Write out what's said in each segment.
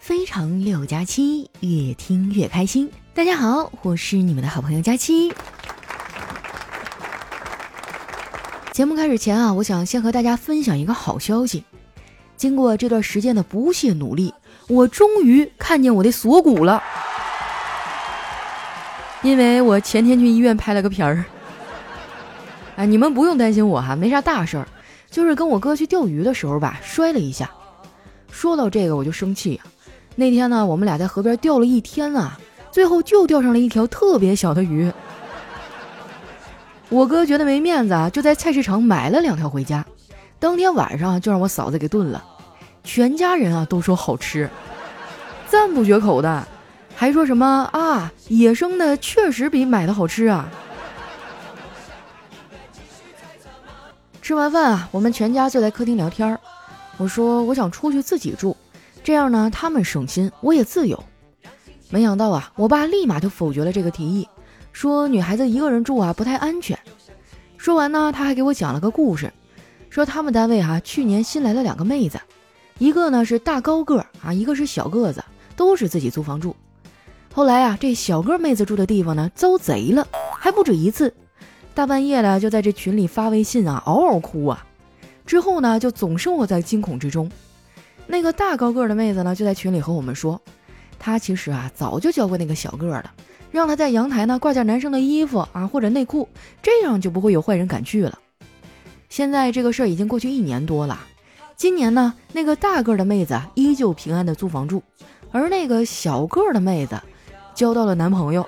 非常六加七，越听越开心。大家好，我是你们的好朋友佳期。节目开始前啊，我想先和大家分享一个好消息。经过这段时间的不懈努力，我终于看见我的锁骨了。因为我前天去医院拍了个片儿。哎，你们不用担心我哈，没啥大事儿，就是跟我哥去钓鱼的时候吧，摔了一下。说到这个我就生气呀。那天呢，我们俩在河边钓了一天啊，最后就钓上了一条特别小的鱼。我哥觉得没面子啊，就在菜市场买了两条回家，当天晚上就让我嫂子给炖了，全家人啊都说好吃，赞不绝口的，还说什么啊，野生的确实比买的好吃啊。吃完饭啊，我们全家坐在客厅聊天儿。我说我想出去自己住，这样呢他们省心，我也自由。没想到啊，我爸立马就否决了这个提议，说女孩子一个人住啊不太安全。说完呢，他还给我讲了个故事，说他们单位哈去年新来了两个妹子，一个呢是大高个啊，一个是小个子，都是自己租房住。后来啊，这小个妹子住的地方呢遭贼了，还不止一次。大半夜的就在这群里发微信啊，嗷嗷哭啊！之后呢，就总生活在惊恐之中。那个大高个的妹子呢，就在群里和我们说，她其实啊早就教过那个小个的，让他在阳台呢挂件男生的衣服啊或者内裤，这样就不会有坏人敢去了。现在这个事儿已经过去一年多了，今年呢，那个大个的妹子依旧平安的租房住，而那个小个的妹子交到了男朋友，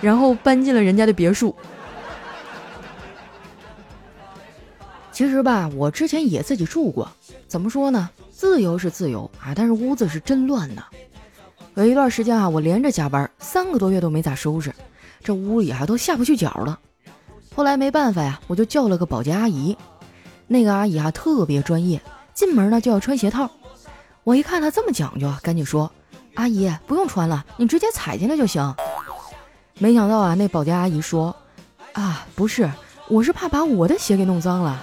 然后搬进了人家的别墅。其实吧，我之前也自己住过。怎么说呢？自由是自由啊，但是屋子是真乱呐。有一段时间啊，我连着加班，三个多月都没咋收拾，这屋里啊都下不去脚了。后来没办法呀，我就叫了个保洁阿姨。那个阿姨啊特别专业，进门呢就要穿鞋套。我一看她这么讲究，赶紧说：“阿姨不用穿了，你直接踩进来就行。”没想到啊，那保洁阿姨说：“啊，不是，我是怕把我的鞋给弄脏了。”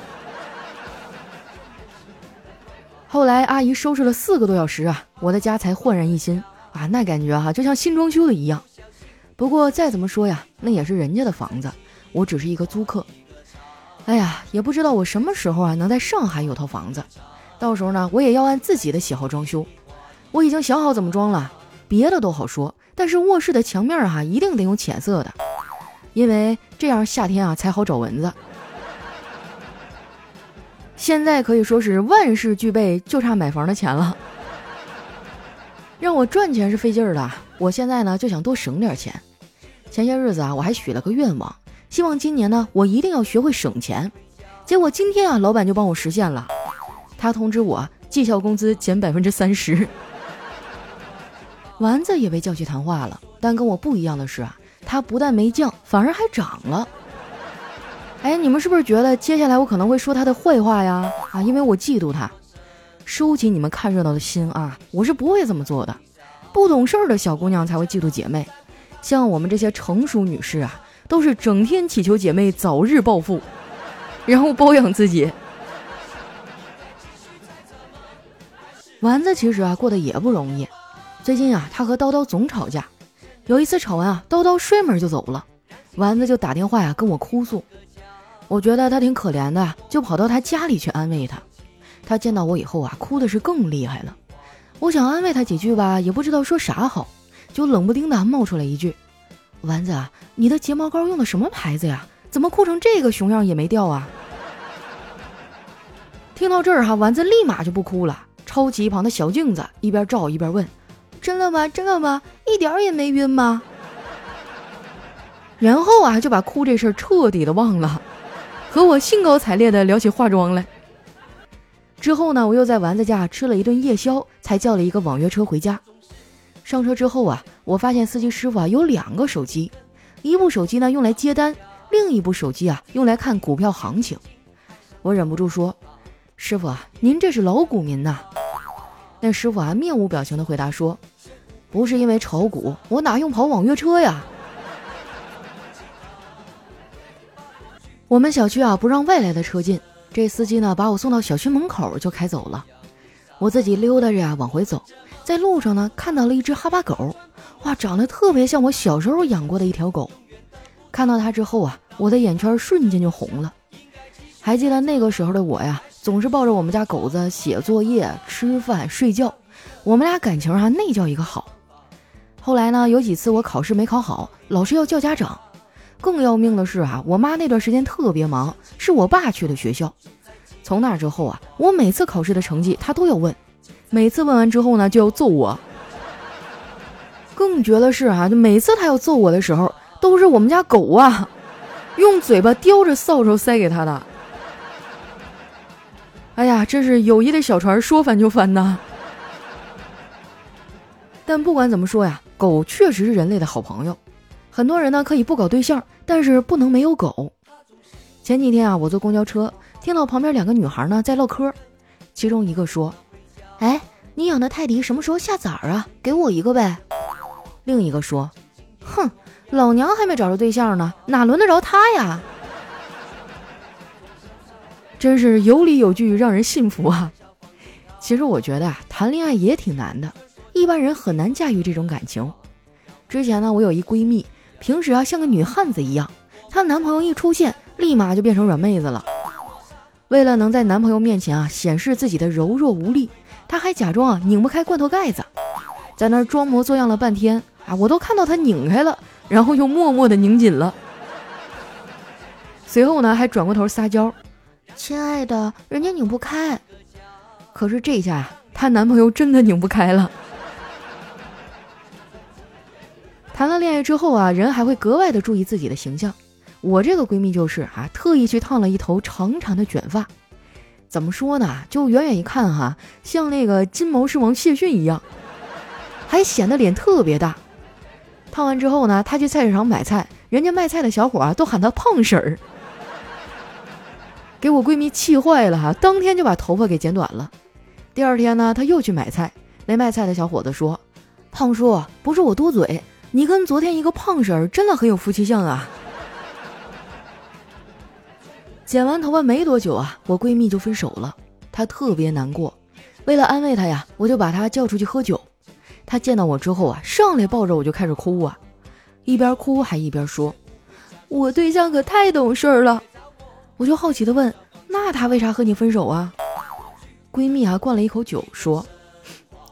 后来阿姨收拾了四个多小时啊，我的家才焕然一新啊，那感觉哈就像新装修的一样。不过再怎么说呀，那也是人家的房子，我只是一个租客。哎呀，也不知道我什么时候啊能在上海有套房子，到时候呢我也要按自己的喜好装修。我已经想好怎么装了，别的都好说，但是卧室的墙面哈一定得用浅色的，因为这样夏天啊才好找蚊子。现在可以说是万事俱备，就差买房的钱了。让我赚钱是费劲儿的，我现在呢就想多省点钱。前些日子啊，我还许了个愿望，希望今年呢我一定要学会省钱。结果今天啊，老板就帮我实现了，他通知我绩效工资减百分之三十。丸子也被叫去谈话了，但跟我不一样的是啊，他不但没降，反而还涨了。哎，你们是不是觉得接下来我可能会说他的坏话呀？啊，因为我嫉妒他。收起你们看热闹的心啊，我是不会这么做的。不懂事儿的小姑娘才会嫉妒姐妹，像我们这些成熟女士啊，都是整天祈求姐妹早日暴富，然后包养自己。丸子其实啊过得也不容易，最近啊他和叨叨总吵架，有一次吵完啊，叨叨摔门就走了，丸子就打电话呀跟我哭诉。我觉得他挺可怜的，就跑到他家里去安慰他。他见到我以后啊，哭的是更厉害了。我想安慰他几句吧，也不知道说啥好，就冷不丁的冒出来一句：“丸子啊，你的睫毛膏用的什么牌子呀？怎么哭成这个熊样也没掉啊？”听到这儿哈，丸子立马就不哭了，抄起一旁的小镜子，一边照一边问：“真的吗？真的吗？一点也没晕吗？”然后啊，就把哭这事儿彻底的忘了。和我兴高采烈的聊起化妆来。之后呢，我又在丸子家吃了一顿夜宵，才叫了一个网约车回家。上车之后啊，我发现司机师傅啊有两个手机，一部手机呢用来接单，另一部手机啊用来看股票行情。我忍不住说：“师傅啊，您这是老股民呐？”那师傅啊面无表情的回答说：“不是因为炒股，我哪用跑网约车呀？”我们小区啊不让外来的车进，这司机呢把我送到小区门口就开走了。我自己溜达着呀往回走，在路上呢看到了一只哈巴狗，哇，长得特别像我小时候养过的一条狗。看到它之后啊，我的眼圈瞬间就红了。还记得那个时候的我呀，总是抱着我们家狗子写作业、吃饭、睡觉，我们俩感情啊那叫一个好。后来呢，有几次我考试没考好，老师要叫家长。更要命的是啊，我妈那段时间特别忙，是我爸去的学校。从那之后啊，我每次考试的成绩他都要问，每次问完之后呢，就要揍我。更绝的是啊，就每次他要揍我的时候，都是我们家狗啊，用嘴巴叼着扫帚塞给他的。哎呀，真是友谊的小船说翻就翻呐！但不管怎么说呀，狗确实是人类的好朋友。很多人呢可以不搞对象，但是不能没有狗。前几天啊，我坐公交车，听到旁边两个女孩呢在唠嗑，其中一个说：“哎，你养的泰迪什么时候下崽儿啊？给我一个呗。”另一个说：“哼，老娘还没找着对象呢，哪轮得着他呀？”真是有理有据，让人信服啊。其实我觉得啊，谈恋爱也挺难的，一般人很难驾驭这种感情。之前呢，我有一闺蜜。平时啊，像个女汉子一样，她男朋友一出现，立马就变成软妹子了。为了能在男朋友面前啊显示自己的柔弱无力，她还假装啊拧不开罐头盖子，在那儿装模作样了半天啊，我都看到她拧开了，然后又默默的拧紧了。随后呢，还转过头撒娇：“亲爱的，人家拧不开。”可是这下她男朋友真的拧不开了。谈了恋爱之后啊，人还会格外的注意自己的形象。我这个闺蜜就是啊，特意去烫了一头长长的卷发。怎么说呢？就远远一看哈，像那个金毛狮王谢逊一样，还显得脸特别大。烫完之后呢，她去菜市场买菜，人家卖菜的小伙啊都喊她胖婶儿，给我闺蜜气坏了哈，当天就把头发给剪短了。第二天呢，她又去买菜，那卖菜的小伙子说：“胖叔，不是我多嘴。”你跟昨天一个胖婶儿真的很有夫妻相啊！剪完头发没多久啊，我闺蜜就分手了，她特别难过。为了安慰她呀，我就把她叫出去喝酒。她见到我之后啊，上来抱着我就开始哭啊，一边哭还一边说：“我对象可太懂事了。”我就好奇的问：“那他为啥和你分手啊？”闺蜜啊，灌了一口酒说：“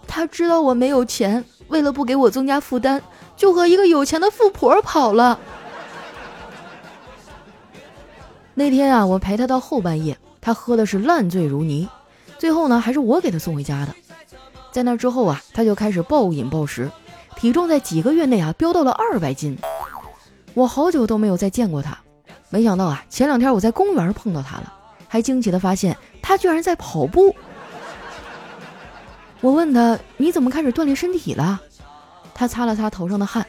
他知道我没有钱，为了不给我增加负担。”就和一个有钱的富婆跑了。那天啊，我陪他到后半夜，他喝的是烂醉如泥，最后呢，还是我给他送回家的。在那之后啊，他就开始暴饮暴食，体重在几个月内啊飙到了二百斤。我好久都没有再见过他，没想到啊，前两天我在公园碰到他了，还惊奇的发现他居然在跑步。我问他：“你怎么开始锻炼身体了？”他擦了擦头上的汗，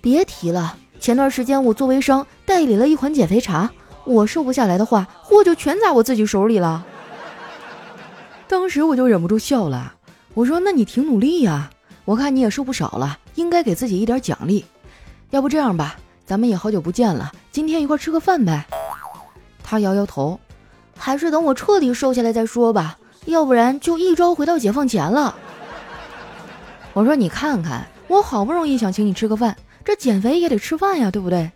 别提了。前段时间我做微商，代理了一款减肥茶，我瘦不下来的话，货就全砸我自己手里了。当时我就忍不住笑了，我说：“那你挺努力呀，我看你也瘦不少了，应该给自己一点奖励。要不这样吧，咱们也好久不见了，今天一块吃个饭呗。”他摇摇头，还是等我彻底瘦下来再说吧，要不然就一朝回到解放前了。我说：“你看看。”我好不容易想请你吃个饭，这减肥也得吃饭呀，对不对？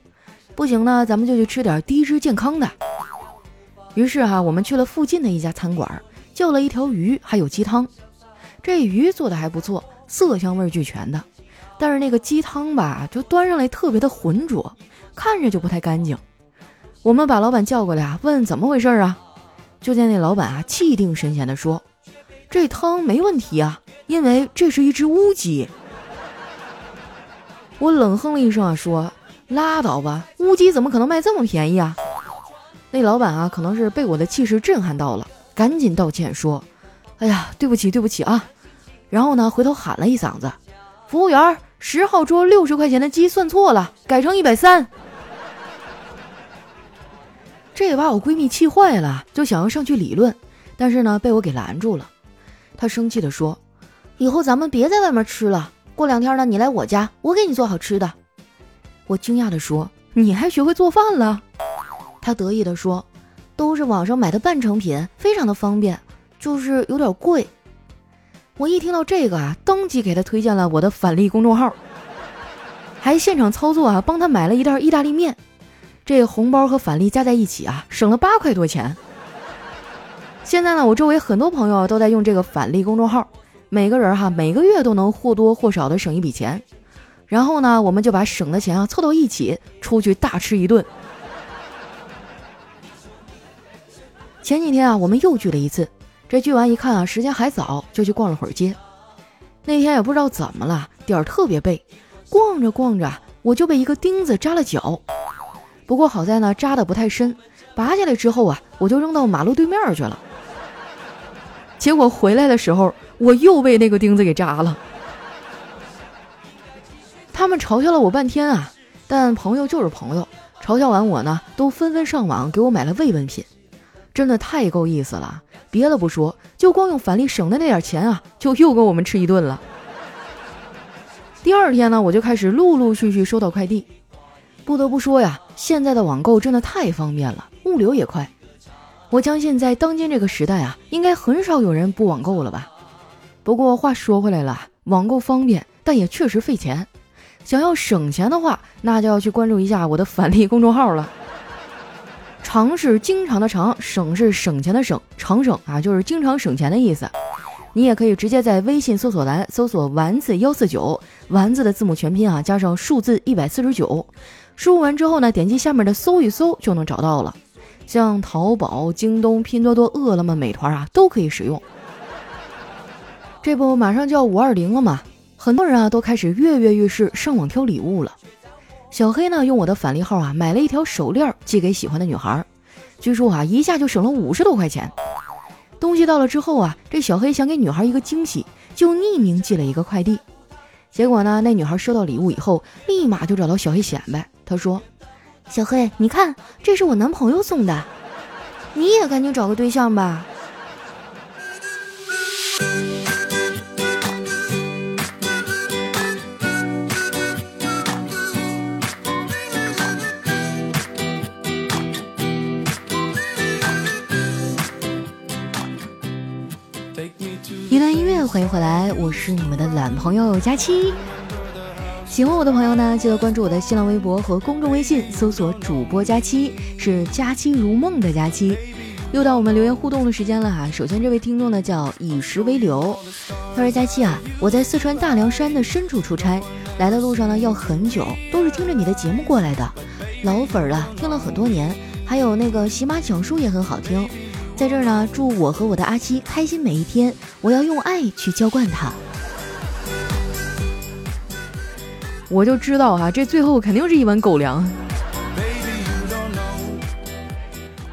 不行呢，咱们就去吃点低脂健康的。于是哈，我们去了附近的一家餐馆，叫了一条鱼，还有鸡汤。这鱼做的还不错，色香味俱全的。但是那个鸡汤吧，就端上来特别的浑浊，看着就不太干净。我们把老板叫过来啊，问怎么回事啊？就见那老板啊，气定神闲地说：“这汤没问题啊，因为这是一只乌鸡。”我冷哼了一声啊，说：“拉倒吧，乌鸡怎么可能卖这么便宜啊？”那老板啊，可能是被我的气势震撼到了，赶紧道歉说：“哎呀，对不起，对不起啊！”然后呢，回头喊了一嗓子：“服务员，十号桌六十块钱的鸡算错了，改成一百三。”这也把我闺蜜气坏了，就想要上去理论，但是呢，被我给拦住了。他生气地说：“以后咱们别在外面吃了。”过两天呢，你来我家，我给你做好吃的。我惊讶地说：“你还学会做饭了？”他得意地说：“都是网上买的半成品，非常的方便，就是有点贵。”我一听到这个啊，当即给他推荐了我的返利公众号，还现场操作啊，帮他买了一袋意大利面。这红包和返利加在一起啊，省了八块多钱。现在呢，我周围很多朋友都在用这个返利公众号，每个人哈每个月都能或多或少的省一笔钱。然后呢，我们就把省的钱啊凑到一起，出去大吃一顿。前几天啊，我们又聚了一次。这聚完一看啊，时间还早，就去逛了会儿街。那天也不知道怎么了，点儿特别背，逛着逛着，我就被一个钉子扎了脚。不过好在呢，扎的不太深，拔下来之后啊，我就扔到马路对面去了。结果回来的时候，我又被那个钉子给扎了。他们嘲笑了我半天啊，但朋友就是朋友，嘲笑完我呢，都纷纷上网给我买了慰问品。真的太够意思了，别的不说，就光用返利省的那点钱啊，就又够我们吃一顿了。第二天呢，我就开始陆陆续续收到快递。不得不说呀，现在的网购真的太方便了，物流也快。我相信在当今这个时代啊，应该很少有人不网购了吧？不过话说回来了，网购方便，但也确实费钱。想要省钱的话，那就要去关注一下我的返利公众号了。常是经常的常，省是省钱的省，常省啊就是经常省钱的意思。你也可以直接在微信搜索栏搜索“丸子幺四九”，丸子的字母全拼啊加上数字一百四十九，输入完之后呢，点击下面的搜一搜就能找到了。像淘宝、京东、拼多多、饿了么、美团啊都可以使用。这不马上就要五二零了嘛，很多人啊都开始跃跃欲试上网挑礼物了。小黑呢，用我的返利号啊，买了一条手链寄给喜欢的女孩，据说啊，一下就省了五十多块钱。东西到了之后啊，这小黑想给女孩一个惊喜，就匿名寄了一个快递。结果呢，那女孩收到礼物以后，立马就找到小黑显摆。她说：“小黑，你看，这是我男朋友送的，你也赶紧找个对象吧。”一段音乐，欢迎回来，我是你们的懒朋友佳期。喜欢我的朋友呢，记得关注我的新浪微博和公众微信，搜索主播佳期，是佳期如梦的佳期。又到我们留言互动的时间了哈。首先这位听众呢叫以石为流，他说佳期啊，我在四川大凉山的深处出差，来的路上呢要很久，都是听着你的节目过来的，老粉了，听了很多年，还有那个喜马讲述也很好听。在这儿呢，祝我和我的阿七开心每一天。我要用爱去浇灌他。我就知道哈，这最后肯定是一碗狗粮。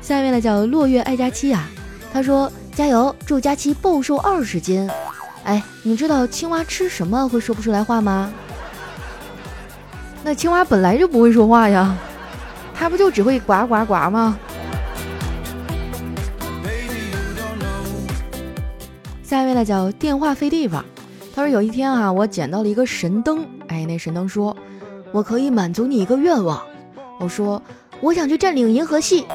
下面呢叫落月爱佳期啊，他说加油，祝佳期暴瘦二十斤。哎，你知道青蛙吃什么会说不出来话吗？那青蛙本来就不会说话呀，它不就只会呱呱呱吗？下一位呢叫电话费地方，他说有一天啊，我捡到了一个神灯，哎，那神灯说，我可以满足你一个愿望。我说我想去占领银河系，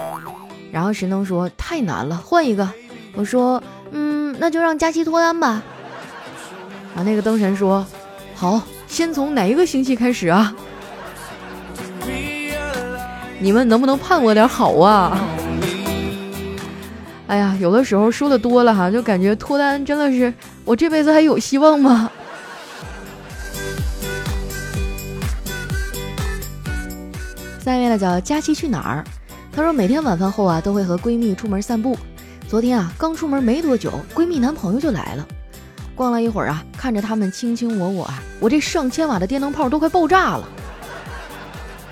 然后神灯说太难了，换一个。我说嗯，那就让佳期脱单吧。啊，那个灯神说好，先从哪一个星期开始啊？你们能不能盼我点好啊？哎呀，有的时候说的多了哈，就感觉脱单真的是我这辈子还有希望吗？下面呢叫佳期去哪儿？她说每天晚饭后啊都会和闺蜜出门散步。昨天啊刚出门没多久，闺蜜男朋友就来了。逛了一会儿啊，看着他们卿卿我我啊，我这上千瓦的电灯泡都快爆炸了。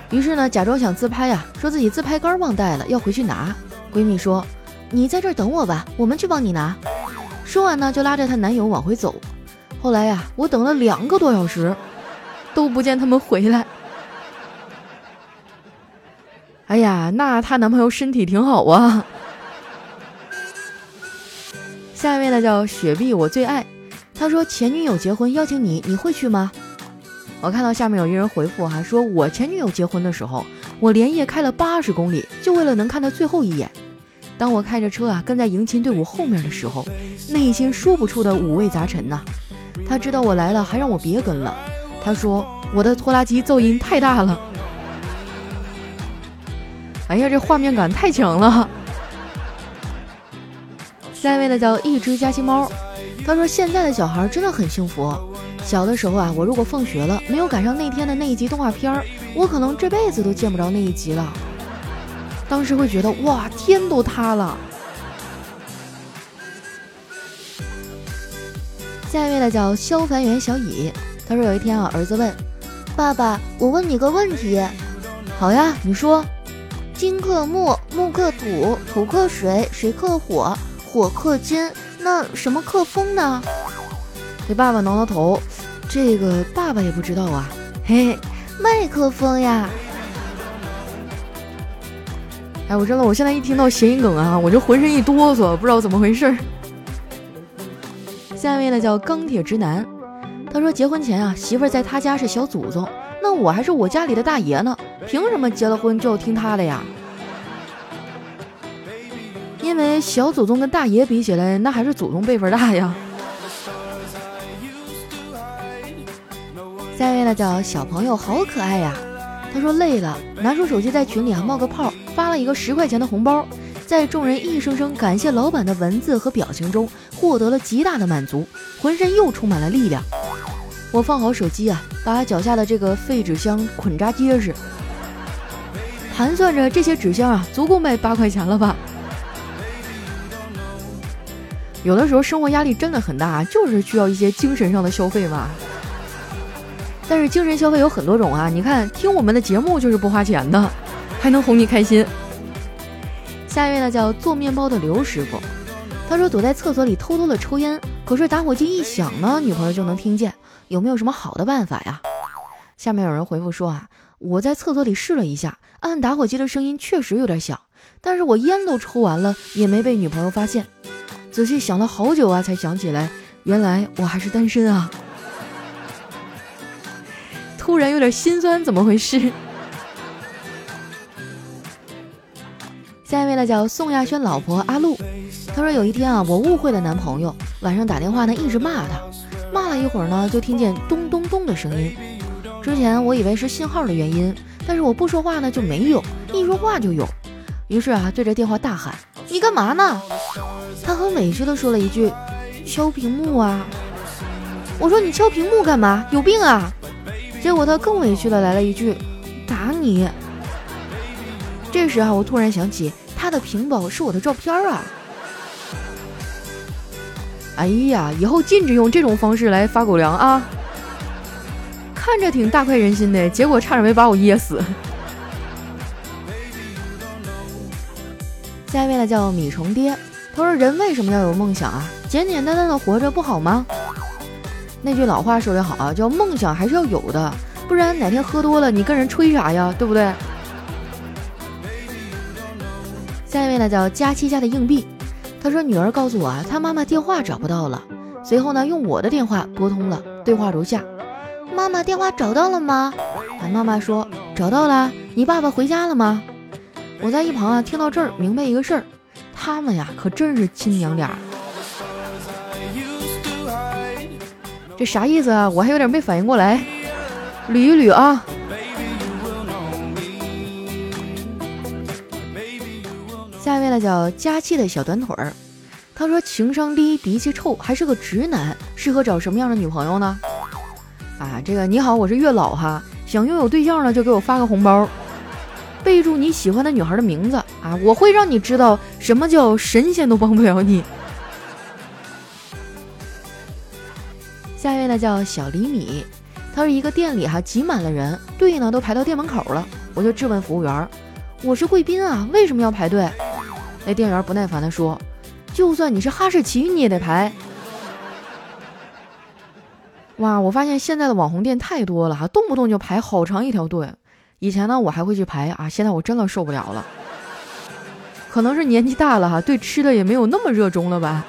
于是呢假装想自拍呀，说自己自拍杆忘带了，要回去拿。闺蜜说。你在这等我吧，我们去帮你拿。说完呢，就拉着她男友往回走。后来呀，我等了两个多小时，都不见他们回来。哎呀，那她男朋友身体挺好啊。下一位呢叫雪碧，我最爱。他说前女友结婚邀请你，你会去吗？我看到下面有一人回复哈，说我前女友结婚的时候，我连夜开了八十公里，就为了能看她最后一眼。当我开着车啊跟在迎亲队伍后面的时候，内心说不出的五味杂陈呐。他知道我来了，还让我别跟了。他说我的拖拉机噪音太大了。哎呀，这画面感太强了。下一位呢叫一只嘉兴猫，他说现在的小孩真的很幸福。小的时候啊，我如果放学了没有赶上那天的那一集动画片儿，我可能这辈子都见不着那一集了。当时会觉得哇，天都塌了。下一位呢叫消防员小乙，他说有一天啊，儿子问爸爸：“我问你个问题。”好呀，你说。金克木，木克土，土克水，水克火，火克金，那什么克风呢？给爸爸挠挠头，这个爸爸也不知道啊。嘿嘿，麦克风呀。哎，我真的，我现在一听到谐音梗啊，我就浑身一哆嗦，不知道怎么回事。下一位呢叫钢铁直男，他说结婚前啊，媳妇在他家是小祖宗。那我还是我家里的大爷呢，凭什么结了婚就要听他的呀？因为小祖宗跟大爷比起来，那还是祖宗辈分大呀。下一位呢叫小朋友，好可爱呀。他说累了，拿出手机在群里啊冒个泡，发了一个十块钱的红包，在众人一声声感谢老板的文字和表情中，获得了极大的满足，浑身又充满了力量。我放好手机啊，把脚下的这个废纸箱捆扎结实，盘算着这些纸箱啊，足够卖八块钱了吧？有的时候生活压力真的很大，就是需要一些精神上的消费嘛。但是精神消费有很多种啊，你看听我们的节目就是不花钱的，还能哄你开心。下一位呢叫做面包的刘师傅，他说躲在厕所里偷偷的抽烟，可是打火机一响呢，女朋友就能听见。有没有什么好的办法呀？下面有人回复说啊，我在厕所里试了一下，按打火机的声音确实有点响，但是我烟都抽完了，也没被女朋友发现。仔细想了好久啊，才想起来，原来我还是单身啊！突然有点心酸，怎么回事？下一位呢，叫宋亚轩老婆阿露，她说有一天啊，我误会了男朋友，晚上打电话呢，一直骂他。骂了一会儿呢，就听见咚咚咚的声音。之前我以为是信号的原因，但是我不说话呢就没有，一说话就有。于是啊，对着电话大喊：“你干嘛呢？”他很委屈的说了一句：“敲屏幕啊。”我说：“你敲屏幕干嘛？有病啊！”结果他更委屈的来了一句：“打你。”这时啊，我突然想起他的屏保是我的照片啊。哎呀，以后禁止用这种方式来发狗粮啊！看着挺大快人心的，结果差点没把我噎死。下一位呢，叫米虫爹，他说：“人为什么要有梦想啊？简简单单的活着不好吗？”那句老话说得好啊，叫梦想还是要有的，不然哪天喝多了，你跟人吹啥呀？对不对？下一位呢，叫佳期家的硬币。他说：“女儿告诉我啊，他妈妈电话找不到了。随后呢，用我的电话拨通了，对话如下：妈妈电话找到了吗？俺妈妈说找到了。你爸爸回家了吗？我在一旁啊，听到这儿明白一个事儿，他们呀可真是亲娘俩。这啥意思啊？我还有点没反应过来，捋一捋啊。”下一位呢叫佳期的小短腿儿，他说情商低、脾气臭，还是个直男，适合找什么样的女朋友呢？啊，这个你好，我是月老哈，想拥有对象呢就给我发个红包，备注你喜欢的女孩的名字啊，我会让你知道什么叫神仙都帮不了你。下一位呢叫小李米，他说一个店里哈挤满了人，队呢都排到店门口了，我就质问服务员，我是贵宾啊，为什么要排队？那店员不耐烦地说：“就算你是哈士奇，你也得排。”哇，我发现现在的网红店太多了哈，动不动就排好长一条队。以前呢，我还会去排啊，现在我真的受不了了。可能是年纪大了哈，对吃的也没有那么热衷了吧。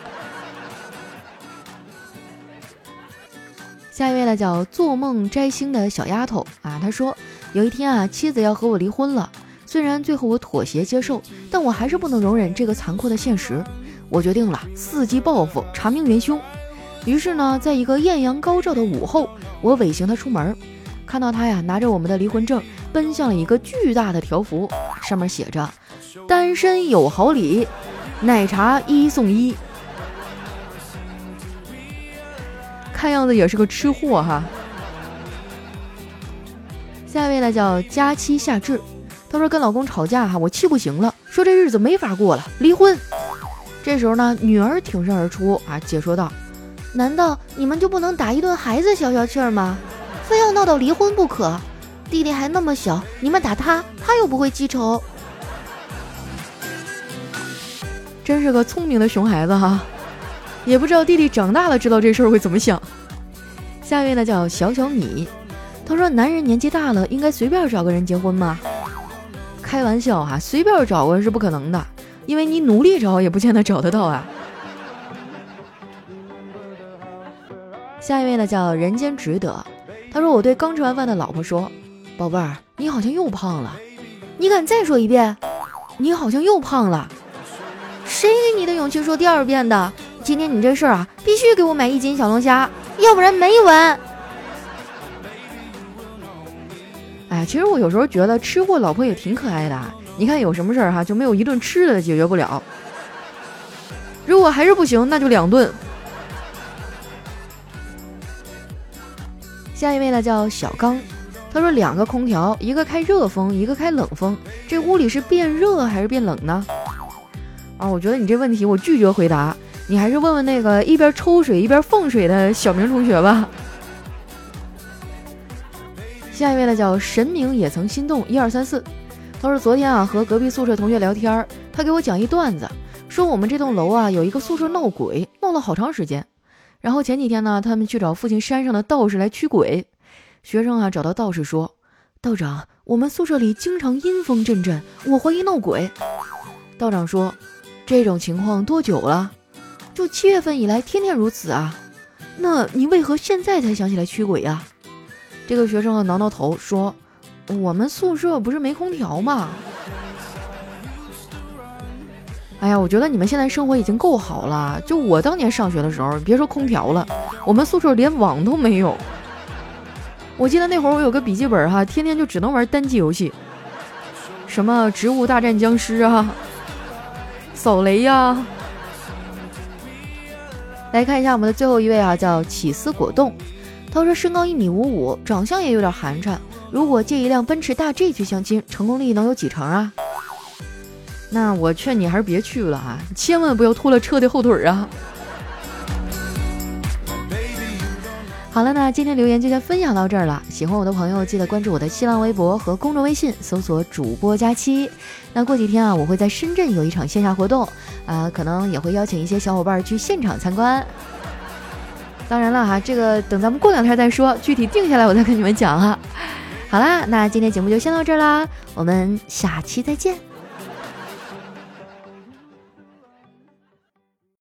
下一位呢，叫做梦摘星的小丫头啊，她说有一天啊，妻子要和我离婚了。虽然最后我妥协接受，但我还是不能容忍这个残酷的现实。我决定了伺机报复，查明元凶。于是呢，在一个艳阳高照的午后，我尾行他出门，看到他呀拿着我们的离婚证，奔向了一个巨大的条幅，上面写着“单身有好礼，奶茶一送一”。看样子也是个吃货哈。下一位呢叫佳期夏至，他说跟老公吵架哈，我气不行了，说这日子没法过了，离婚。这时候呢，女儿挺身而出啊，解说道：“难道你们就不能打一顿孩子消消气儿吗？非要闹到离婚不可？弟弟还那么小，你们打他，他又不会记仇。”真是个聪明的熊孩子哈，也不知道弟弟长大了知道这事儿会怎么想。下一位呢叫小小米，他说：“男人年纪大了，应该随便找个人结婚吗？”开玩笑哈，随便找个是不可能的。因为你努力找也不见得找得到啊。下一位呢叫人间值得，他说我对刚吃完饭的老婆说：“宝贝儿，你好像又胖了。”你敢再说一遍？你好像又胖了。谁给你的勇气说第二遍的？今天你这事儿啊，必须给我买一斤小龙虾，要不然没完。哎，其实我有时候觉得吃货老婆也挺可爱的。你看有什么事儿哈，就没有一顿吃的解决不了。如果还是不行，那就两顿。下一位呢叫小刚，他说两个空调，一个开热风，一个开冷风，这屋里是变热还是变冷呢？啊，我觉得你这问题我拒绝回答，你还是问问那个一边抽水一边放水的小明同学吧。下一位呢叫神明也曾心动，一二三四。他说：“昨天啊，和隔壁宿舍同学聊天，他给我讲一段子，说我们这栋楼啊有一个宿舍闹鬼，闹了好长时间。然后前几天呢，他们去找附近山上的道士来驱鬼。学生啊找到道士说：‘道长，我们宿舍里经常阴风阵阵，我怀疑闹鬼。’道长说：‘这种情况多久了？就七月份以来，天天如此啊。那你为何现在才想起来驱鬼呀？’这个学生啊挠挠头说。”我们宿舍不是没空调吗？哎呀，我觉得你们现在生活已经够好了。就我当年上学的时候，别说空调了，我们宿舍连网都没有。我记得那会儿我有个笔记本哈，天天就只能玩单机游戏，什么《植物大战僵尸》啊，扫雷呀。来看一下我们的最后一位啊，叫起司果冻。他说身高一米五五，长相也有点寒碜。如果借一辆奔驰大 G 去相亲，成功率能有几成啊？那我劝你还是别去了啊，千万不要拖了车的后腿啊！好了，那今天留言就先分享到这儿了。喜欢我的朋友，记得关注我的新浪微博和公众微信，搜索主播佳期。那过几天啊，我会在深圳有一场线下活动，啊，可能也会邀请一些小伙伴去现场参观。当然了哈，这个等咱们过两天再说，具体定下来我再跟你们讲哈。好啦，那今天节目就先到这儿啦，我们下期再见。